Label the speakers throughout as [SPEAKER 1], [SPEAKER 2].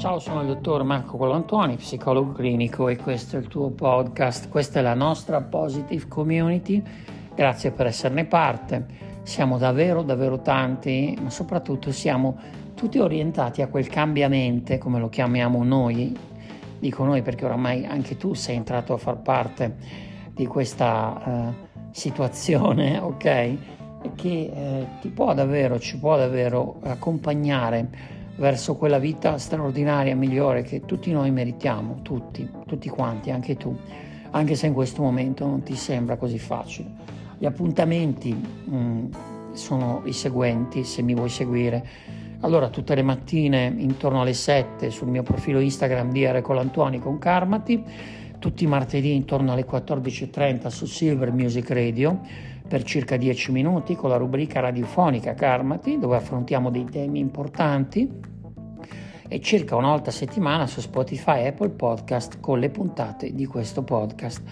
[SPEAKER 1] Ciao, sono il dottor Marco Colantoni, psicologo clinico e questo è il tuo podcast, questa è la nostra Positive Community, grazie per esserne parte, siamo davvero davvero tanti, ma soprattutto siamo tutti orientati a quel cambiamento, come lo chiamiamo noi, dico noi perché oramai anche tu sei entrato a far parte di questa uh, situazione, ok? Che eh, ti può davvero, ci può davvero accompagnare verso quella vita straordinaria, migliore che tutti noi meritiamo, tutti, tutti quanti, anche tu, anche se in questo momento non ti sembra così facile. Gli appuntamenti mh, mm, sono i seguenti, se mi vuoi seguire. Allora, tutte le mattine intorno alle 7 sul mio profilo Instagram di. Colantuoni con Carmati, tutti i martedì intorno alle 14.30 su Silver Music Radio per circa 10 minuti con la rubrica radiofonica Carmati dove affrontiamo dei temi importanti e circa una volta a settimana su Spotify e Apple Podcast con le puntate di questo podcast.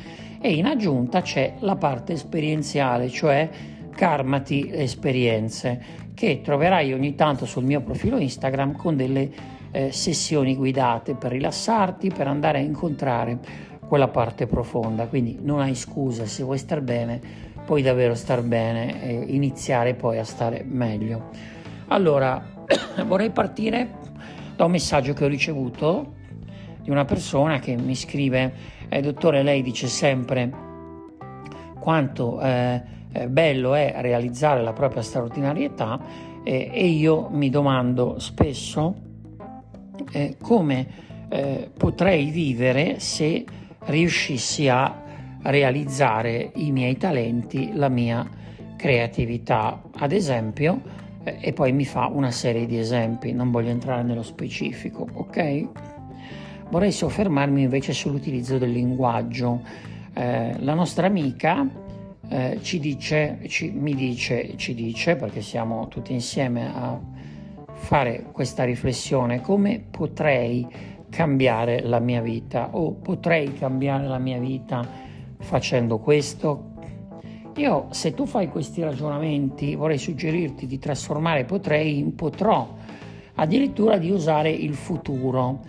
[SPEAKER 1] E in aggiunta c'è la parte esperienziale, cioè Karmati Esperienze, che troverai ogni tanto sul mio profilo Instagram con delle eh, sessioni guidate per rilassarti, per andare a incontrare quella parte profonda. Quindi non hai scusa, se vuoi star bene, puoi davvero star bene e iniziare poi a stare meglio. Allora, vorrei partire da un messaggio che ho ricevuto di una persona che mi scrive, eh, dottore, lei dice sempre quanto eh, eh, bello è realizzare la propria straordinarietà eh, e io mi domando spesso eh, come eh, potrei vivere se riuscissi a realizzare i miei talenti, la mia creatività. Ad esempio, e poi mi fa una serie di esempi, non voglio entrare nello specifico, ok? Vorrei soffermarmi invece sull'utilizzo del linguaggio. Eh, la nostra amica eh, ci dice, ci, mi dice, ci dice, perché siamo tutti insieme a fare questa riflessione, come potrei cambiare la mia vita o potrei cambiare la mia vita facendo questo, io, se tu fai questi ragionamenti, vorrei suggerirti di trasformare potrei in potrò, addirittura di usare il futuro,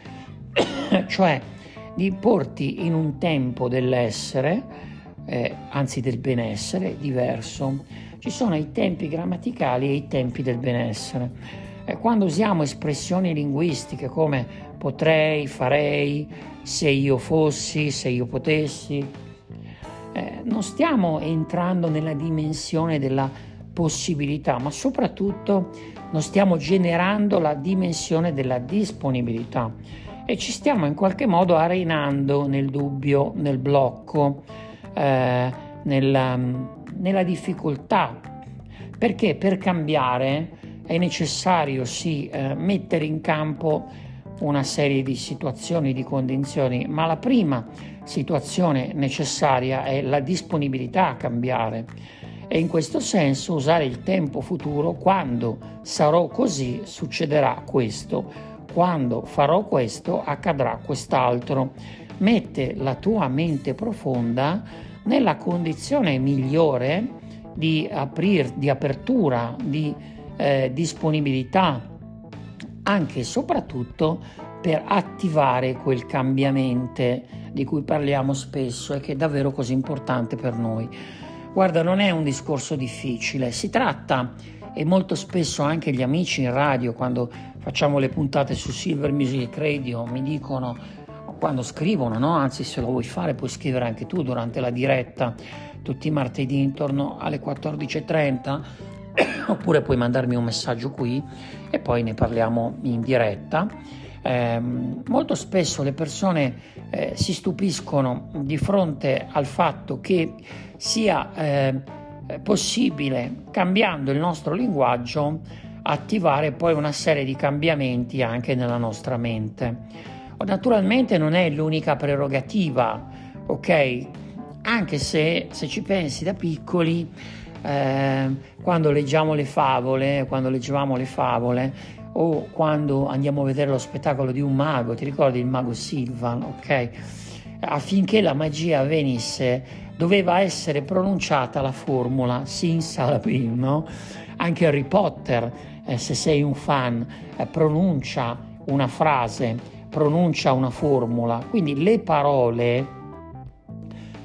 [SPEAKER 1] cioè di porti in un tempo dell'essere, eh, anzi del benessere, diverso. Ci sono i tempi grammaticali e i tempi del benessere. Eh, quando usiamo espressioni linguistiche come potrei, farei, se io fossi, se io potessi, non stiamo entrando nella dimensione della possibilità, ma soprattutto non stiamo generando la dimensione della disponibilità e ci stiamo in qualche modo arenando nel dubbio, nel blocco, eh, nella, nella difficoltà. Perché per cambiare è necessario sì eh, mettere in campo una serie di situazioni, di condizioni, ma la prima situazione necessaria è la disponibilità a cambiare e in questo senso usare il tempo futuro quando sarò così succederà questo, quando farò questo accadrà quest'altro. Mette la tua mente profonda nella condizione migliore di, aprir, di apertura, di eh, disponibilità, anche e soprattutto per attivare quel cambiamento di cui parliamo spesso e che è davvero così importante per noi. Guarda, non è un discorso difficile, si tratta, e molto spesso anche gli amici in radio, quando facciamo le puntate su Silver Music Radio, mi dicono, quando scrivono, no? anzi se lo vuoi fare puoi scrivere anche tu durante la diretta, tutti i martedì intorno alle 14.30, oppure puoi mandarmi un messaggio qui e poi ne parliamo in diretta eh, molto spesso le persone eh, si stupiscono di fronte al fatto che sia eh, possibile, cambiando il nostro linguaggio, attivare poi una serie di cambiamenti anche nella nostra mente. Naturalmente non è l'unica prerogativa, ok? Anche se, se ci pensi da piccoli, eh, quando leggiamo le favole, quando leggevamo le favole, o quando andiamo a vedere lo spettacolo di un mago, ti ricordi il mago Silvan, ok? Affinché la magia venisse, doveva essere pronunciata la formula Sin Salabim, no? Anche Harry Potter, eh, se sei un fan, eh, pronuncia una frase, pronuncia una formula, quindi le parole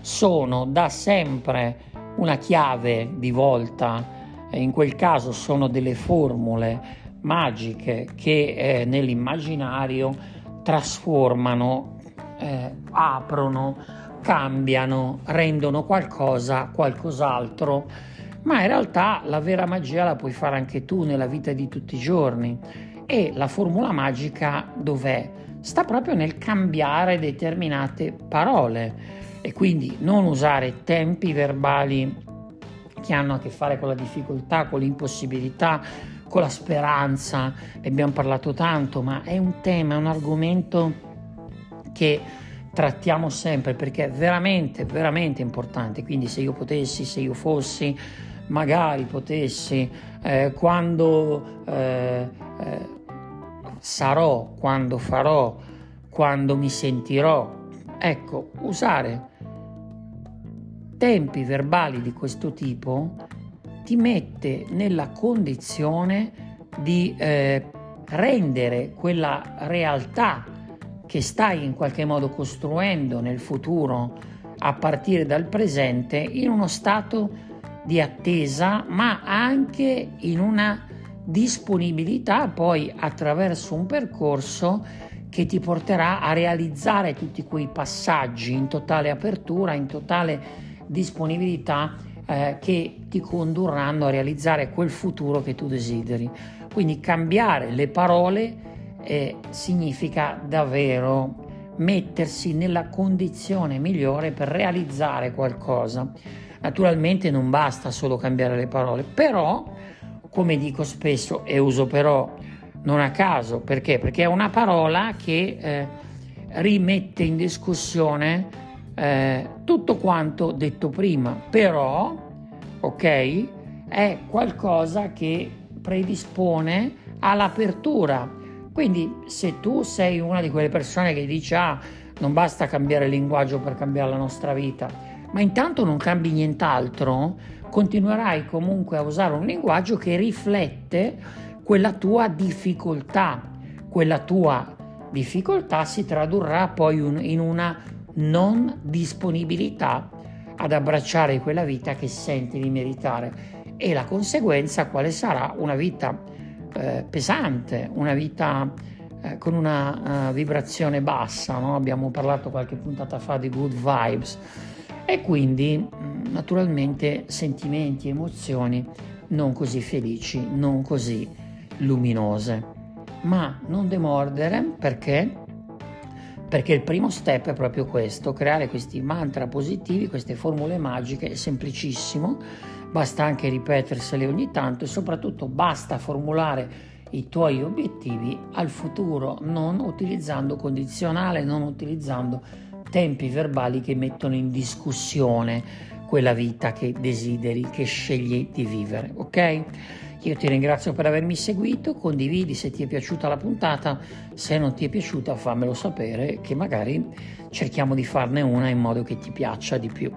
[SPEAKER 1] sono da sempre una chiave di volta, in quel caso sono delle formule magiche che eh, nell'immaginario trasformano, eh, aprono, cambiano, rendono qualcosa qualcos'altro, ma in realtà la vera magia la puoi fare anche tu nella vita di tutti i giorni. E la formula magica dov'è? Sta proprio nel cambiare determinate parole e quindi non usare tempi verbali che hanno a che fare con la difficoltà, con l'impossibilità, con la speranza, ne abbiamo parlato tanto, ma è un tema, è un argomento che trattiamo sempre perché è veramente, veramente importante. Quindi se io potessi, se io fossi, magari potessi, eh, quando eh, eh, sarò, quando farò, quando mi sentirò, ecco, usare tempi verbali di questo tipo ti mette nella condizione di eh, rendere quella realtà che stai in qualche modo costruendo nel futuro a partire dal presente in uno stato di attesa ma anche in una disponibilità poi attraverso un percorso che ti porterà a realizzare tutti quei passaggi in totale apertura, in totale disponibilità eh, che ti condurranno a realizzare quel futuro che tu desideri. Quindi cambiare le parole eh, significa davvero mettersi nella condizione migliore per realizzare qualcosa. Naturalmente non basta solo cambiare le parole, però, come dico spesso e uso però non a caso, perché? Perché è una parola che eh, rimette in discussione eh, tutto quanto detto prima, però, ok, è qualcosa che predispone all'apertura. Quindi se tu sei una di quelle persone che dice ah, non basta cambiare linguaggio per cambiare la nostra vita, ma intanto non cambi nient'altro, continuerai comunque a usare un linguaggio che riflette quella tua difficoltà. Quella tua difficoltà si tradurrà poi in una non disponibilità ad abbracciare quella vita che senti di meritare e la conseguenza quale sarà una vita eh, pesante, una vita eh, con una uh, vibrazione bassa, no? abbiamo parlato qualche puntata fa di good vibes e quindi mm, naturalmente sentimenti, emozioni non così felici, non così luminose. Ma non demordere perché perché il primo step è proprio questo, creare questi mantra positivi, queste formule magiche, è semplicissimo, basta anche ripetersele ogni tanto e soprattutto basta formulare i tuoi obiettivi al futuro, non utilizzando condizionale, non utilizzando tempi verbali che mettono in discussione quella vita che desideri, che scegli di vivere, ok? Io ti ringrazio per avermi seguito, condividi se ti è piaciuta la puntata, se non ti è piaciuta fammelo sapere che magari cerchiamo di farne una in modo che ti piaccia di più.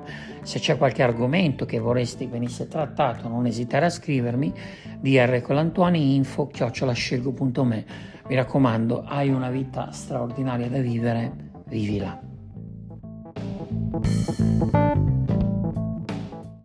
[SPEAKER 1] Se c'è qualche argomento che vorresti venisse trattato, non esitare a scrivermi drcolantuani.info chiocciolascelgo.me. Mi raccomando, hai una vita straordinaria da vivere, vivila.